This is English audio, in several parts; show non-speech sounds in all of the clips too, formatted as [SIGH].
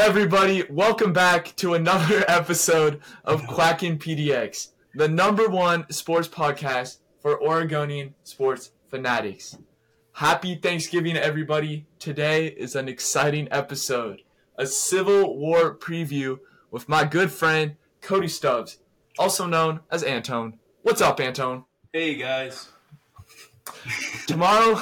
everybody? Welcome back to another [LAUGHS] episode of Quacking PDX, the number one sports podcast for Oregonian sports fanatics. Happy Thanksgiving, everybody. Today is an exciting episode, a Civil War preview with my good friend Cody Stubbs, also known as Antone. What's up, Antone? Hey guys. Tomorrow,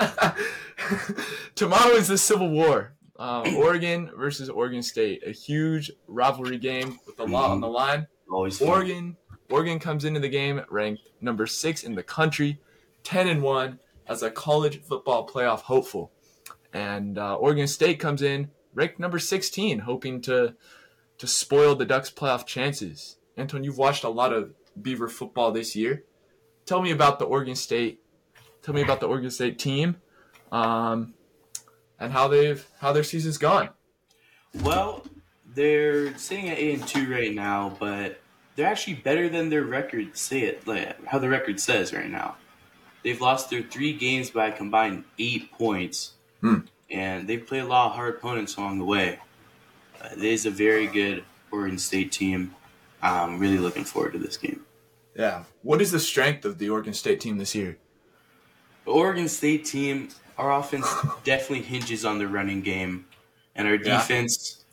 [LAUGHS] tomorrow is the Civil War. Uh, Oregon versus Oregon State, a huge rivalry game with a lot on the line. Always fun. Oregon, Oregon comes into the game ranked number six in the country, ten and one as a college football playoff hopeful, and uh, Oregon State comes in ranked number sixteen, hoping to to spoil the Ducks' playoff chances. Anton, you've watched a lot of Beaver football this year. Tell me about the Oregon State. Tell me about the Oregon State team, um, and how they've how their season's gone. Well, they're sitting at eight and two right now, but they're actually better than their record say it like how the record says right now. They've lost their three games by a combined eight points, Hmm. and they've played a lot of hard opponents along the way. Uh, it is a very good Oregon State team. I'm really looking forward to this game. Yeah. What is the strength of the Oregon State team this year? The Oregon State team, our offense [LAUGHS] definitely hinges on the running game, and our Yeah. defense.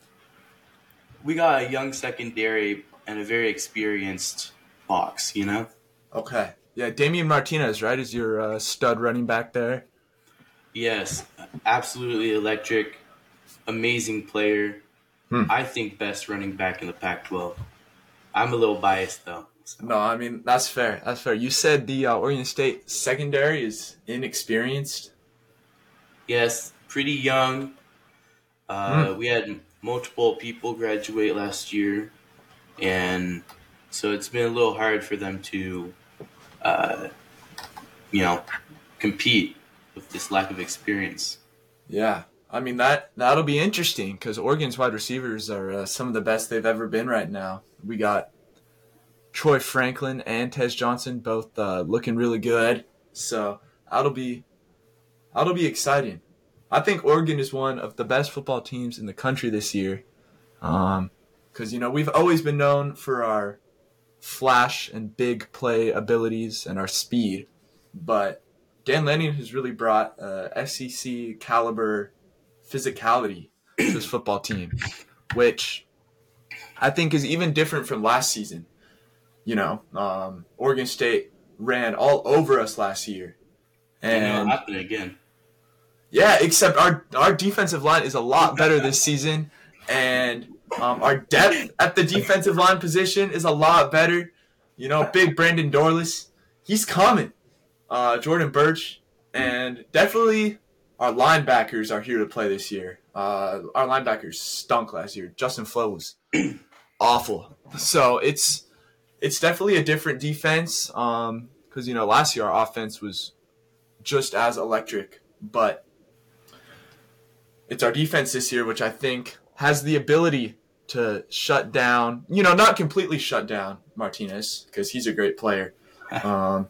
We got a young secondary and a very experienced box. You know. Okay. Yeah, Damien Martinez, right, is your uh, stud running back there. Yes, absolutely electric, amazing player. Hmm. I think best running back in the Pac-12. I'm a little biased though. No, I mean that's fair. That's fair. You said the uh, Oregon State secondary is inexperienced. Yes, pretty young. Uh, We had multiple people graduate last year, and so it's been a little hard for them to, uh, you know, compete with this lack of experience. Yeah, I mean that that'll be interesting because Oregon's wide receivers are uh, some of the best they've ever been right now. We got Troy Franklin and Tez Johnson both uh, looking really good, so that'll be that'll be exciting. I think Oregon is one of the best football teams in the country this year, because you know we've always been known for our flash and big play abilities and our speed, but Dan Lanning has really brought uh, SEC caliber physicality to this football team, which I think is even different from last season. You know, um, Oregon State ran all over us last year, And it'll and happen again. Yeah, except our our defensive line is a lot better this season, and um, our depth at the defensive line position is a lot better. You know, big Brandon Dorlus, he's coming. Uh, Jordan Burch, and definitely our linebackers are here to play this year. Uh, our linebackers stunk last year. Justin Flowe was [CLEARS THROAT] awful. So it's it's definitely a different defense. Um, because you know last year our offense was just as electric, but it's our defense this year, which I think has the ability to shut down, you know, not completely shut down Martinez because he's a great player, [LAUGHS] um,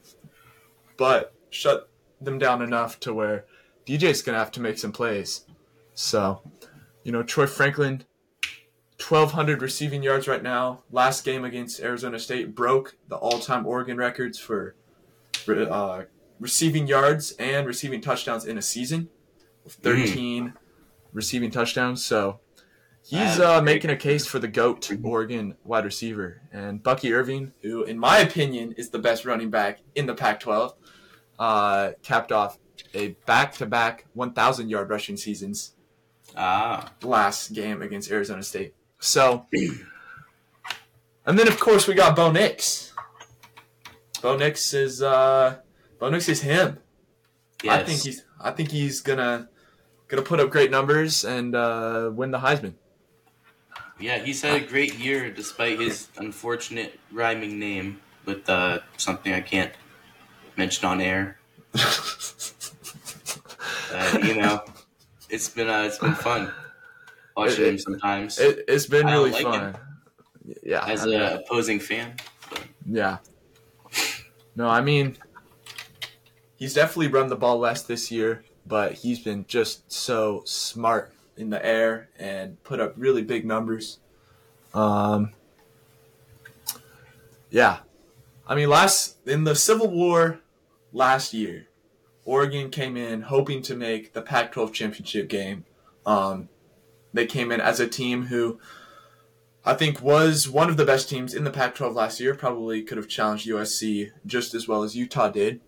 but shut them down enough to where DJ's gonna have to make some plays. So, you know, Troy Franklin, 1,200 receiving yards right now. Last game against Arizona State broke the all-time Oregon records for uh, receiving yards and receiving touchdowns in a season with 13 receiving touchdowns. So he's uh, making a case for the GOAT Oregon wide receiver. And Bucky Irving, who, in my opinion, is the best running back in the Pac 12, uh, capped off a back to back 1,000 yard rushing seasons Ah, last game against Arizona State. So, and then of course we got Bo Nix. Bo Nix is uh, Bo Nix is him. yes. I think he's I think he's gonna gonna put up great numbers and uh, win the Heisman. Yeah, he's had a great year despite his unfortunate rhyming name with uh, something I can't mention on air. [LAUGHS] Uh, you know, it's been uh, it's been fun watching It- him sometimes It, it's been really like fun. Yeah, as I mean, a opposing fan. yeah. No, I mean, he's definitely run the ball less this year, but he's been just so smart in the air and put up really big numbers. Um, yeah, I mean, last in the Civil War last year, Oregon came in hoping to make the Pac-12 championship game. Um, they came in as a team who I think was one of the best teams in the Pac-12 last year. Probably could have challenged USC just as well as Utah did.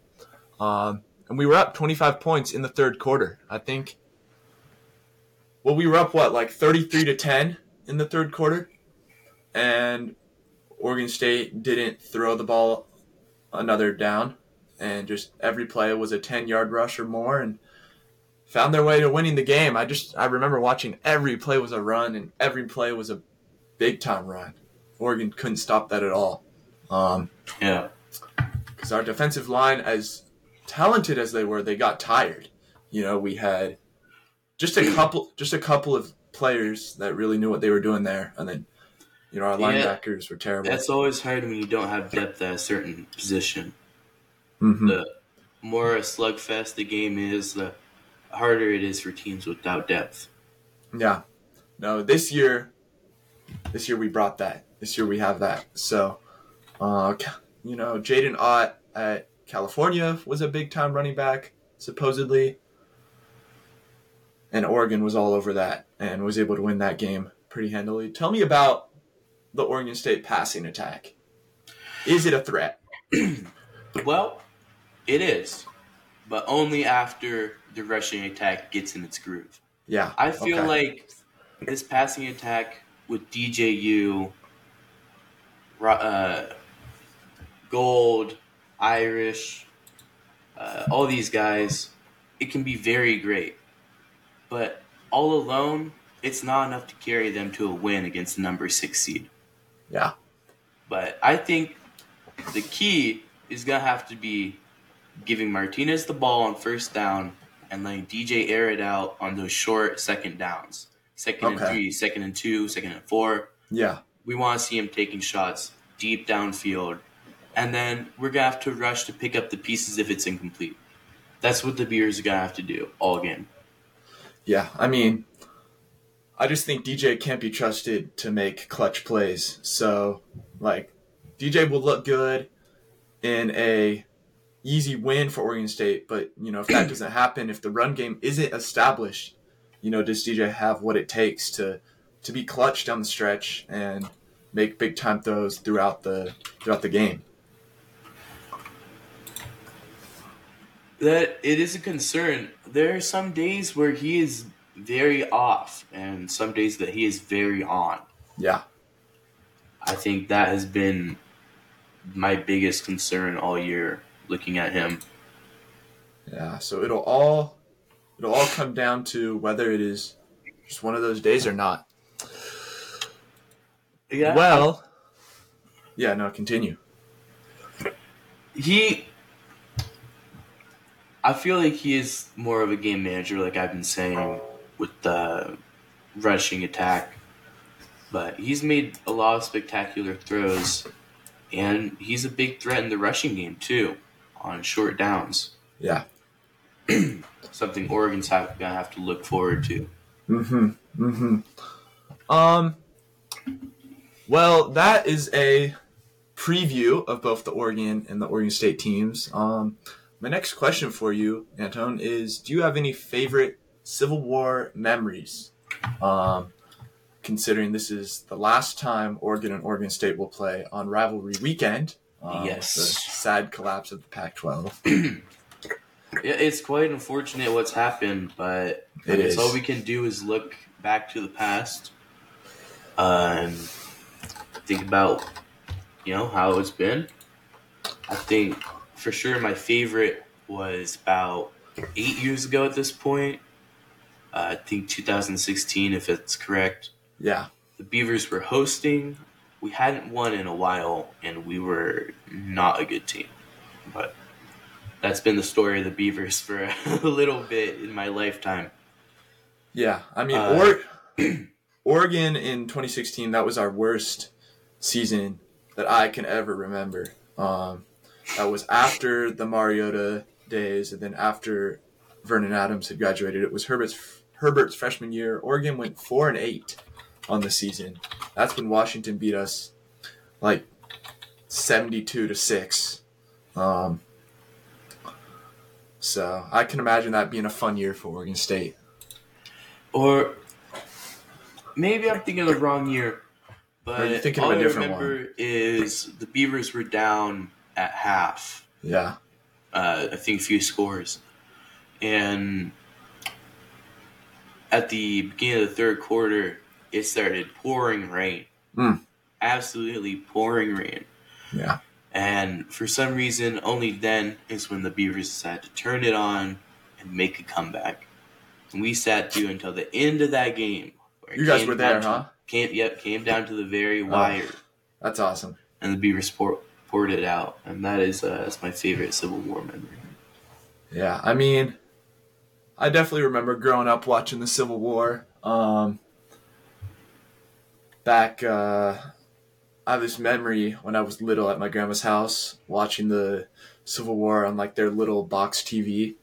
Um, and we were up 25 points in the third quarter. I think. Well, we were up what like 33 to 10 in the third quarter, and Oregon State didn't throw the ball another down, and just every play was a 10 yard rush or more, and found their way to winning the game. I just I remember watching every play was a run, and every play was a big time run. Oregon couldn't stop that at all. Um, Yeah. because our defensive line, as talented as they were, they got tired. You know, we had just a couple, just a couple of players that really knew what they were doing there, and then you know our Yeah. linebackers were terrible. That's always hard when you don't have depth at a certain position. Mm-hmm. The more a slugfest the game is, the harder it is for teams without depth. Yeah. No, this year, this year we brought that. This year we have that. So, uh, you know, Jaydn Ott at California was a big time running back, supposedly. And Oregon was all over that and was able to win that game pretty handily. Tell me about the Oregon State passing attack. Is it a threat? [CLEARS THROAT] Well, it is, but only after the rushing attack gets in its groove. Yeah. I feel okay. like this passing attack with DJU, uh, Gould, Irish, uh, all these guys, it can be very great. But all alone, it's not enough to carry them to a win against the number six seed. Yeah. But I think the key is going to have to be giving Martinez the ball on first down and letting DJ air it out on those short second downs. Second and three, second and two, second and four. Yeah. We want to see him taking shots deep downfield. And then we're to have to rush to pick up the pieces if it's incomplete. That's what the Bears are to have to do all game. Yeah, I mean, I just think DJ can't be trusted to make clutch plays. So, like, DJ will look good in a easy win for Oregon State, but you know if that doesn't happen, if the run game isn't established, you know, does DJ have what it takes to to be clutch down the stretch and make big time throws throughout the throughout the game? That it is a concern. There are some days where he is very off, and some days that he is very on. Yeah, I think that has been my biggest concern all year looking at him. yeah. So it'll all it'll all come down to whether it is just one of those days or not. Yeah. Well, yeah, no, continue. he I feel like he is more of a game manager like I've been saying with the rushing attack. But he's made a lot of spectacular throws and he's a big threat in the rushing game too on short downs. Yeah. [CLEARS THROAT] Something Oregon's have, gonna have to look forward to. Mm-hmm. Mm-hmm. Um. Well, that is a preview of both the Oregon and the Oregon State teams. Um, my next question for you, Anton, is: Do you have any favorite Civil War memories? Um, considering this is the last time Oregon and Oregon State will play on rivalry weekend. Um, Yes. The sad collapse of the Pac-12. [CLEARS THROAT] Yeah, it's quite unfortunate what's happened, but It guess is. all we can do is look back to the past uh, and think about, you know, how it's been. I think for sure my favorite was about eight years ago at this point. Uh, I think 2016, if it's correct. Yeah. The Beavers were hosting. We hadn't won in a while, and we were not a good team. But that's been the story of the Beavers [LAUGHS] for a little bit in my lifetime. Yeah, I mean, Uh, or, [CLEARS THROAT] Oregon in 2016, that was our worst season that I can ever remember. Um, that was after the Mariota days, and then after Vernon Adams had graduated. It was Herbert's Herbert's freshman year, Oregon went four and eight on the season. That's when Washington beat us like seventy-two to six. Um, so I can imagine that being a fun year for Oregon State. Or maybe I'm thinking of the wrong year. But Or you're thinking all of a I different remember is the Beavers were down at half. Yeah. Uh, I think a few scores, and at the beginning of the third quarter, it started pouring rain. Mm. Absolutely pouring rain. Yeah. And for some reason, only then is when the Beavers decided to turn it on and make a comeback. And we sat through until the end of that game. where You guys were there, to- huh? Came, yep, came down to the very wire, That's awesome. and the Beavers pour, poured it out. And that is uh, that's my favorite Civil War memory. Yeah, I mean, I definitely remember growing up watching the Civil War. Um, back, uh, I have this memory when I was little at my grandma's house watching the Civil War on like their little box TV.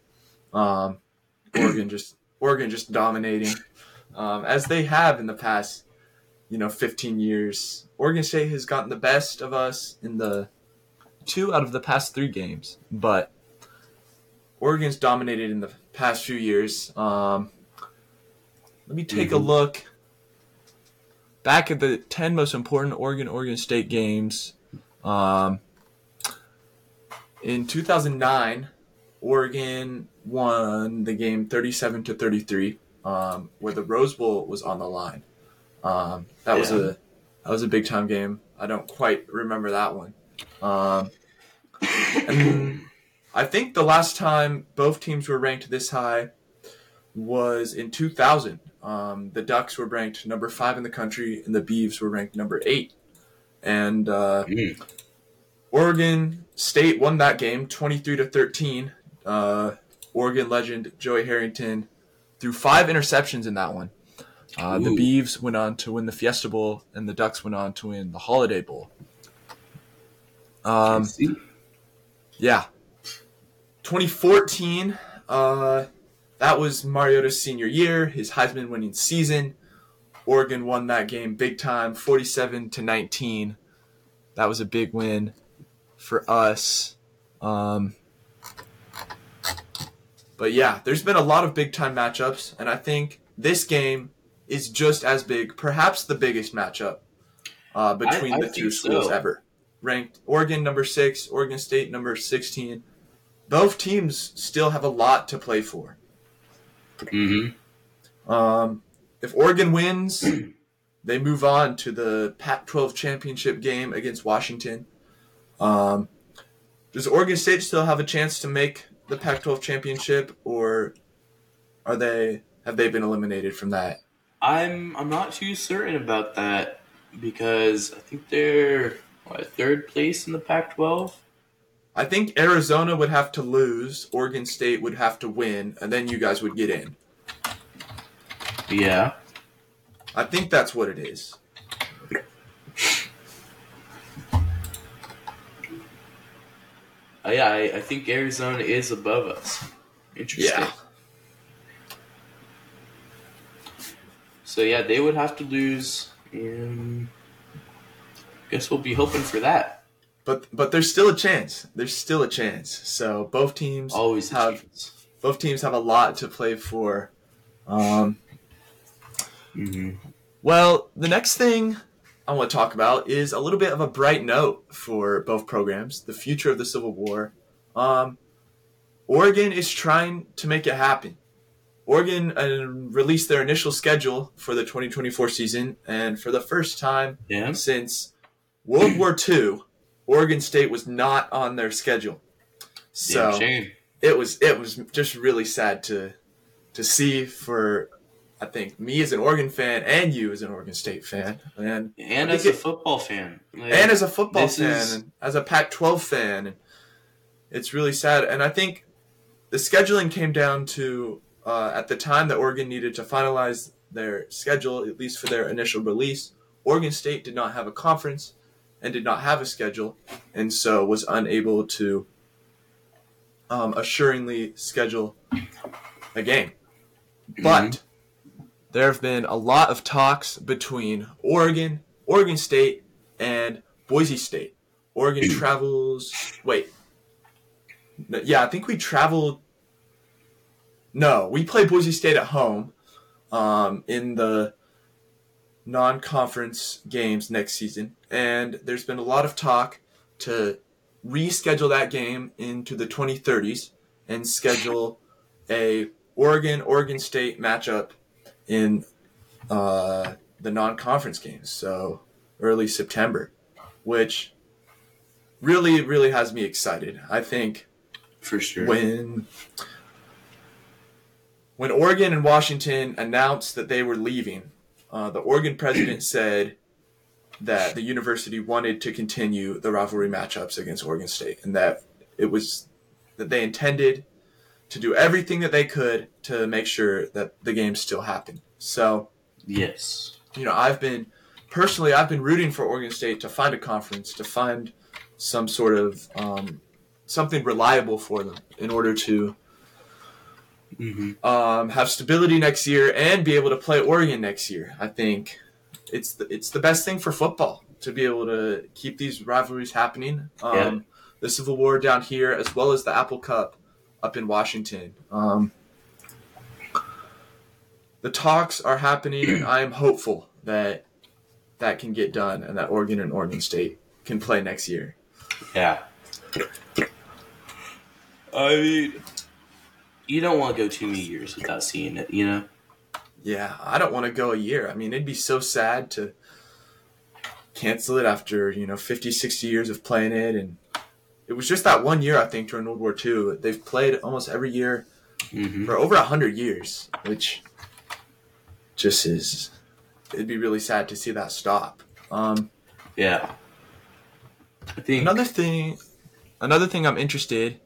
Um, [CLEARS THROAT] Oregon just Oregon just dominating, um, as they have in the past, you know, 15 years. Oregon State has gotten the best of us in the two out of the past three games, but Oregon's dominated in the past few years. Um, let me take a Mhm. look back at the 10 most important Oregon Oregon State games. Um, in 2009, Oregon won the game 37 to 33, um, where the Rose Bowl was on the line. Um, that was a that was a big time game. I don't quite remember that one. Um, I think the last time both teams were ranked this high was in 2000. Um, the Ducks were ranked number five in the country, and the Beavs were ranked number eight. And uh, Mm. Oregon State won that game 23 to 13. Uh, Oregon legend Joey Harrington threw five interceptions in that one. Uh, the. Beavs went on to win the Fiesta Bowl, and the Ducks went on to win the Holiday Bowl. Um, yeah. 2014, uh, that was Mariota's senior year, his Heisman winning season. Oregon won that game big time, 47 to 19. That was a big win for us. Um, but yeah, there's been a lot of big time matchups, and I think this game is just as big, perhaps the biggest matchup uh, between I the two schools so. ever. Ranked Oregon number six, Oregon State number 16. Both teams still have a lot to play for. Mm-hmm. Um, if Oregon wins, [CLEARS THROAT] they move on to the Pac-12 championship game against Washington. Um, does Oregon State still have a chance to make the Pac-12 championship, or are they have they been eliminated from that? I'm I'm not too certain about that because I think they're what, third place in the Pac-12. I think Arizona would have to lose, Oregon State would have to win, and then you guys would get in. Yeah. I think that's what it is. Uh, yeah, I, I think Arizona is above us. Interesting. Yeah. So yeah, they would have to lose, and guess we'll be hoping for that. But but there's still a chance. There's still a chance. So both teams Always have chance. both teams have a lot to play for. Um, hmm well, the next thing I want to talk about is a little bit of a bright note for both programs. The future of the Civil War. Um, Oregon is trying to make it happen. Oregon uh, released their initial schedule for the 2024 season, and for the first time Yeah. since World War II, Oregon State was not on their schedule. So it was it was just really sad to to see for I think me as an Oregon fan and you as an Oregon State fan. And And as a it- football fan, like, and as a football fan is- and as a Pac-12 fan and it's really sad. And I think the scheduling came down to uh, at the time that Oregon needed to finalize their schedule at least for their initial release Oregon State did not have a conference and did not have a schedule and so was unable to um, assuringly schedule a game but there have been a lot of talks between Oregon, Oregon State, and Boise State. Oregon travels. Wait. No, Yeah, I think we traveled. No, we play Boise State at home um, in the non conference games next season. And there's been a lot of talk to reschedule that game into the 2030s and schedule a Oregon Oregon State matchup in uh, the non conference games. So early September, which really, really has me excited. I think For sure. when when Oregon and Washington announced that they were leaving, uh, the Oregon president said that the university wanted to continue the rivalry matchups against Oregon State, and that it was that they intended to do everything that they could to make sure that the games still happen. So, yes. you know, I've been personally, I've been rooting for Oregon State to find a conference, to find some sort of um, something reliable for them in order to hmm um, have stability next year and be able to play Oregon next year. I think it's the, it's the best thing for football to be able to keep these rivalries happening. Um, Yeah. The Civil War down here, as well as the Apple Cup up in Washington. Um, the talks are happening, and I am hopeful that that can get done and that Oregon and Oregon State can play next year. Yeah. I mean, you don't want to go too many years without seeing it, you know? Yeah, I don't want to go a year. I mean, it'd be so sad to cancel it after, you know, 50, 60 years of playing it. And it was just that one year, I think, during World War II. They've played almost every year hmm for over 100 years, which just is, it'd be really sad to see that stop. Um, Yeah. I think. another thing, another thing I'm interested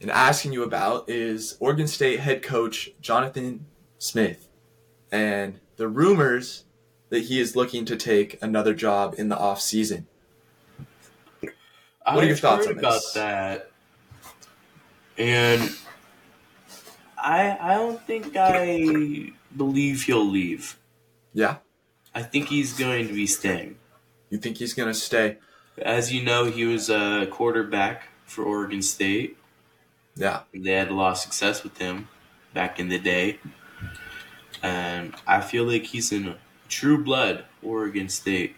in asking you about is Oregon State head coach Jonathan Smith and the rumors that he is looking to take another job in the off season. What are your thoughts on about this? that? And I I don't think I believe he'll leave. Yeah, I think he's going to be staying. you think he's gonna stay? As you know, he was a quarterback for Oregon State. Yeah, They had a lot of success with him back in the day. And I feel like he's in true blood Oregon State.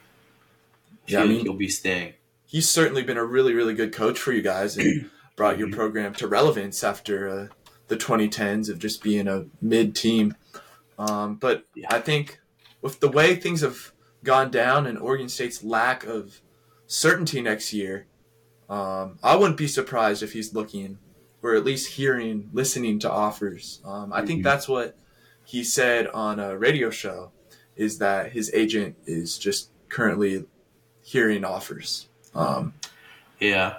Yeah, feel I like mean- he'll be staying. he's certainly been a really, really good coach for you guys and [CLEARS THROAT] brought your program to relevance after uh, the 2010s of just being a mid team. Um, but Yeah. I think with the way things have gone down and Oregon State's lack of certainty next year, um, I wouldn't be surprised if he's looking or at least hearing, listening to offers. Um, I think Mhm. that's what he said on a radio show is that his agent is just currently hearing offers. Um, Yeah.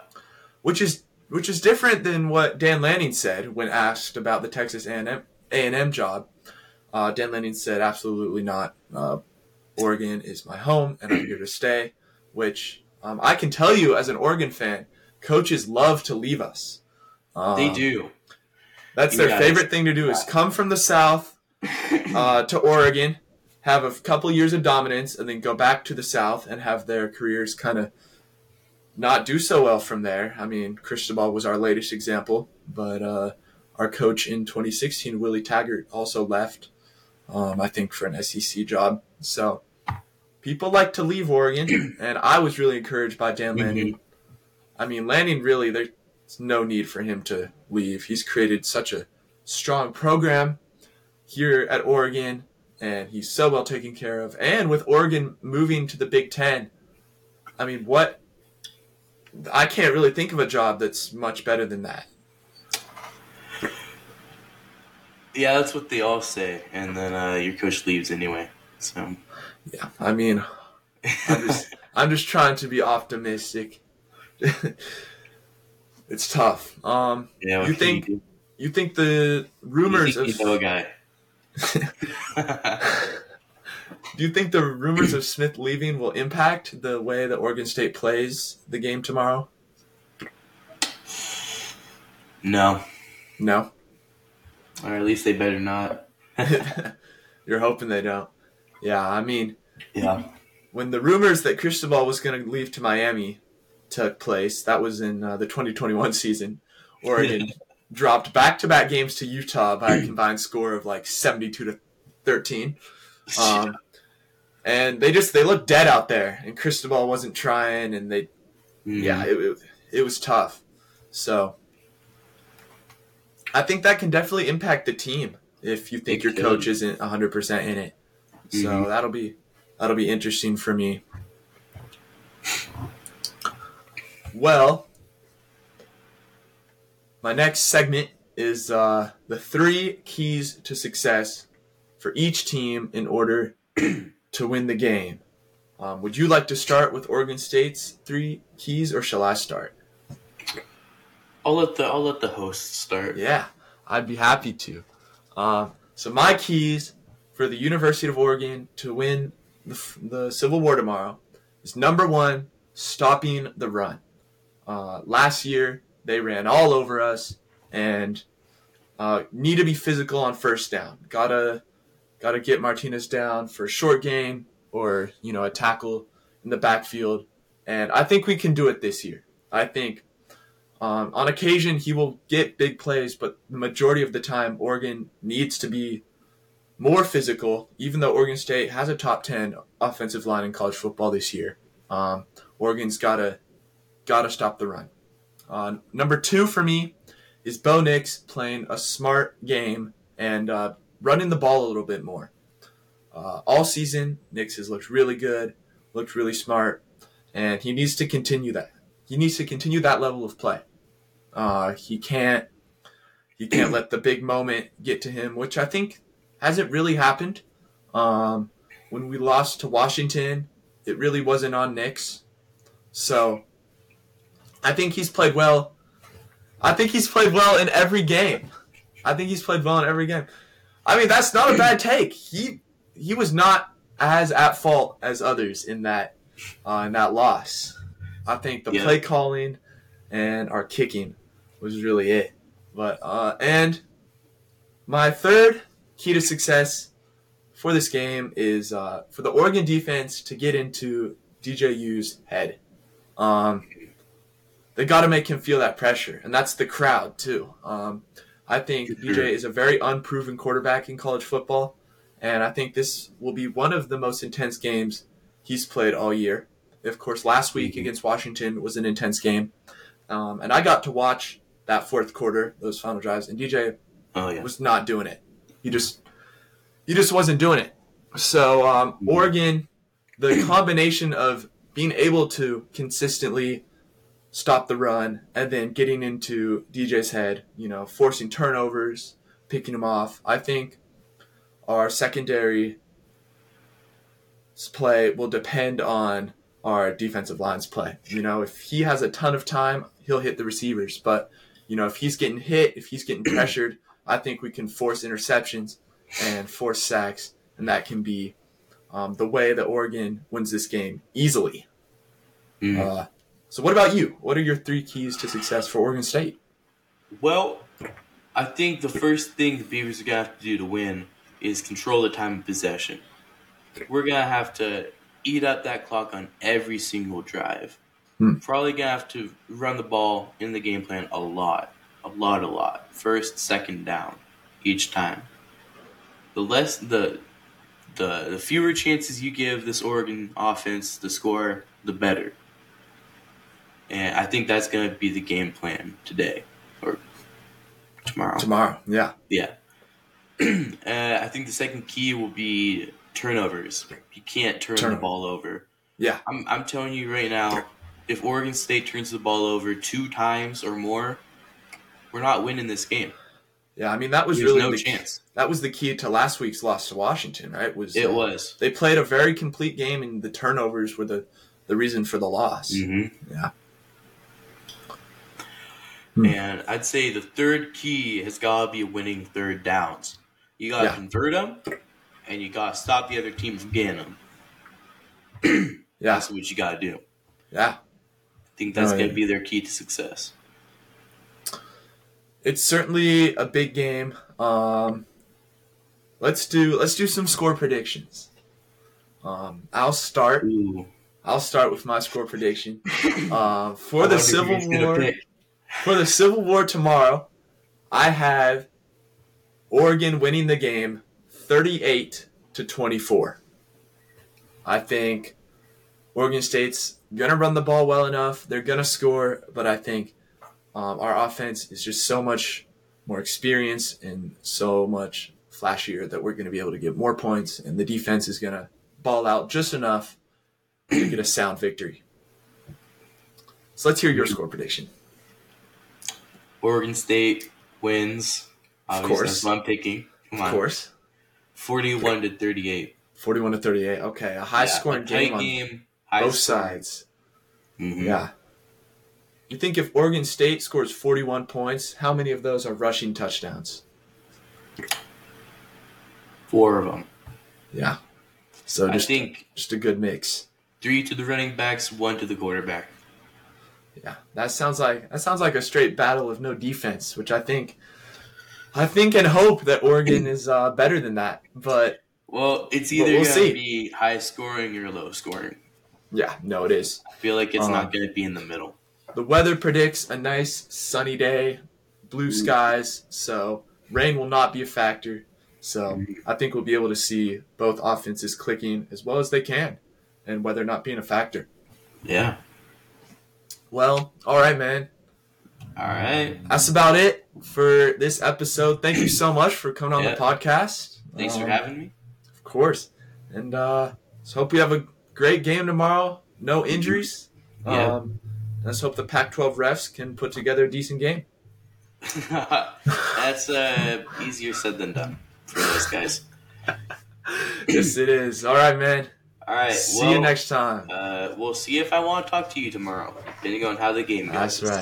which is which is different than what Dan Lanning said when asked about the Texas A&M A&M job. Uh, Dan Lanning said, "Absolutely not. Uh, Oregon is my home, and I'm here to stay." Which um, I can tell you, as an Oregon fan, coaches love to leave us. Um, They do. That's You their guys- favorite thing to do is come from the South [LAUGHS] uh, to Oregon, have a couple years of dominance, and then go back to the South and have their careers kind of not do so well from there. I mean, Cristobal was our latest example, but uh, our coach in 2016, Willie Taggart, also left, um, I think, for an SEC job. So people like to leave Oregon, [CLEARS THROAT] and I was really encouraged by Dan Lanning. I mean, Lanning really, there's no need for him to leave. He's created such a strong program here at Oregon, and he's so well taken care of. And with Oregon moving to the Big Ten, I mean, what? I can't really think of a job that's much better than that. Yeah, that's what they all say. And then uh, your coach leaves anyway. So. Yeah, I mean, I'm just, [LAUGHS] I'm just trying to be optimistic. [LAUGHS] it's tough. Um, yeah, You think- do? you think the rumors you of you know guy. [LAUGHS] Do you think the rumors of Smith leaving will impact the way that Oregon State plays the game tomorrow? no. No. Or at least they better not. [LAUGHS] You're hoping they don't. Yeah, I mean, Yeah. when the rumors that Cristobal was going to leave to Miami took place, that was in uh, the 2021 season. Oregon [LAUGHS] dropped back-to-back games to Utah by a combined score of like 72 to 13. [LAUGHS] Um, and they just they looked dead out there, and Cristobal wasn't trying, and they Mhm. yeah, it, it, it was tough. So I think that can definitely impact the team if you think It your coach isn't 100% in it. So Mhm. that'll be that'll be interesting for me. [LAUGHS] Well, my next segment is uh, the three keys to success for each team in order [CLEARS THROAT] to win the game. Um, would you like to start with Oregon State's three keys, or shall I start? I'll let the I'll let the host start. Yeah, I'd be happy to. Um, so my keys for the University of Oregon to win the, the Civil War tomorrow is number one, stopping the run. Uh, last year they ran all over us and uh, need to be physical on first down. Gotta gotta get Martinez down for a short gain or you know a tackle in the backfield, and I think we can do it this year. I think um, on occasion, he will get big plays, but the majority of the time, Oregon needs to be more physical. Even though Oregon State has a top ten offensive line in college football this year, um, Oregon's gotta gotta stop the run. Uh, number two for me is Bo Nix playing a smart game and uh, running the ball a little bit more. Uh, all season, Nix has looked really good, looked really smart, and he needs to continue that. He needs to continue that level of play. Uh, he can't he can't let the big moment get to him, which I think hasn't really happened. Um, when we lost to Washington, it really wasn't on Nix. So I think he's played well. I think he's played well in every game. I think he's played well in every game. I mean, that's not a bad take. He he was not as at fault as others in that uh, in that loss. I think the Yeah. play calling and our kicking was really it. But uh, and my third key to success for this game is uh, for the Oregon defense to get into DJU's head. Um, they got to make him feel that pressure, and that's the crowd too. Um, I think. DJ is a very unproven quarterback in college football, and I think this will be one of the most intense games he's played all year. Of course, last week Mhm. against Washington was an intense game, um, and I got to watch that fourth quarter, those final drives, and DJ Oh yeah. was not doing it. He just he just wasn't doing it. So um, Mhm. Oregon, the combination of being able to consistently stop the run and then getting into DJ's head, you know, forcing turnovers, picking him off. I think our secondary play will depend on our defensive line's play. You know, if he has a ton of time, he'll hit the receivers. But, you know, if he's getting hit, if he's getting [CLEARS THROAT] pressured, I think we can force interceptions and force sacks, and that can be um, the way that Oregon wins this game easily. Mhm. Uh, so, what about you? What are your three keys to success for Oregon State? Well, I think the first thing the Beavers are gonna have to do to win is control the time of possession. We're gonna have to eat up that clock on every single drive. Hmm. Probably gonna have to run the ball in the game plan a lot, a lot, a lot. First, second down, each time. The less the the the fewer chances you give this Oregon offense to score, the better. And I think that's gonna be the game plan today or tomorrow. Tomorrow, yeah. Yeah. [CLEARS THROAT] uh, I think the second key will be turnovers. You can't turn Turnover. the ball over. Yeah. I'm, I'm telling you right now, if Oregon State turns the ball over two times or more, we're not winning this game. Yeah, I mean that was There's really no the, chance. that was the key to last week's loss to Washington, right? Was It uh, was. they played a very complete game, and the turnovers were the the reason for the loss. Mm-hmm. Yeah. Hmm. And I'd say the third key has got to be winning third downs. You got to Yeah. convert them, and you got to stop the other team from getting them. [CLEARS THROAT] Yeah, That's what you got to do. yeah. I think that's Oh, going to be their key to success. It's certainly a big game. Um, let's do let's do some score predictions. Um, I'll start. Ooh. I'll start with my score prediction. [LAUGHS] Uh, for the Civil War. For the Civil War tomorrow, I have Oregon winning the game, thirty-eight to twenty-four. I think Oregon State's gonna run the ball well enough. They're gonna score, but I think um, our offense is just so much more experienced and so much flashier that we're gonna be able to get more points, and the defense is gonna ball out just enough to get a sound victory. So let's hear your score prediction. Oregon State wins. Of course. That's what I'm picking. Come Of on. course, 41 to 38. forty-one to thirty-eight. Okay, a high-scoring a tight game on game. High both scoring. sides. Mhm. Yeah. You think if Oregon State scores 41 points, how many of those are rushing touchdowns? Four of them. Yeah. So I think just a good mix. three to the running backs, one to the quarterback. Yeah. That sounds like that sounds like a straight battle of no defense, which I think I think and hope that Oregon [CLEARS THROAT] is uh, better than that. But Well, it's either we'll going to be high scoring or low scoring. yeah, no, it is. I feel like it's Uh, not going to be in the middle. The weather predicts a nice sunny day, blue skies, so rain will not be a factor. So I think we'll be able to see both offenses clicking as well as they can, and weather not being a factor. Yeah. Well, all right, man. All right. That's about it for this episode. Thank you so much for coming on Yeah. the podcast. Thanks for Um, having me. Of course, and uh, let's hope we have a great game tomorrow. No injuries. Yeah. Um, let's hope the Pac-12 refs can put together a decent game. [LAUGHS] That's uh, easier said than done for those guys. [LAUGHS] yes, it is. All right, man. All right. See well, you next time. Uh, we'll see if I want to talk to you tomorrow, depending on how the game goes. That's right.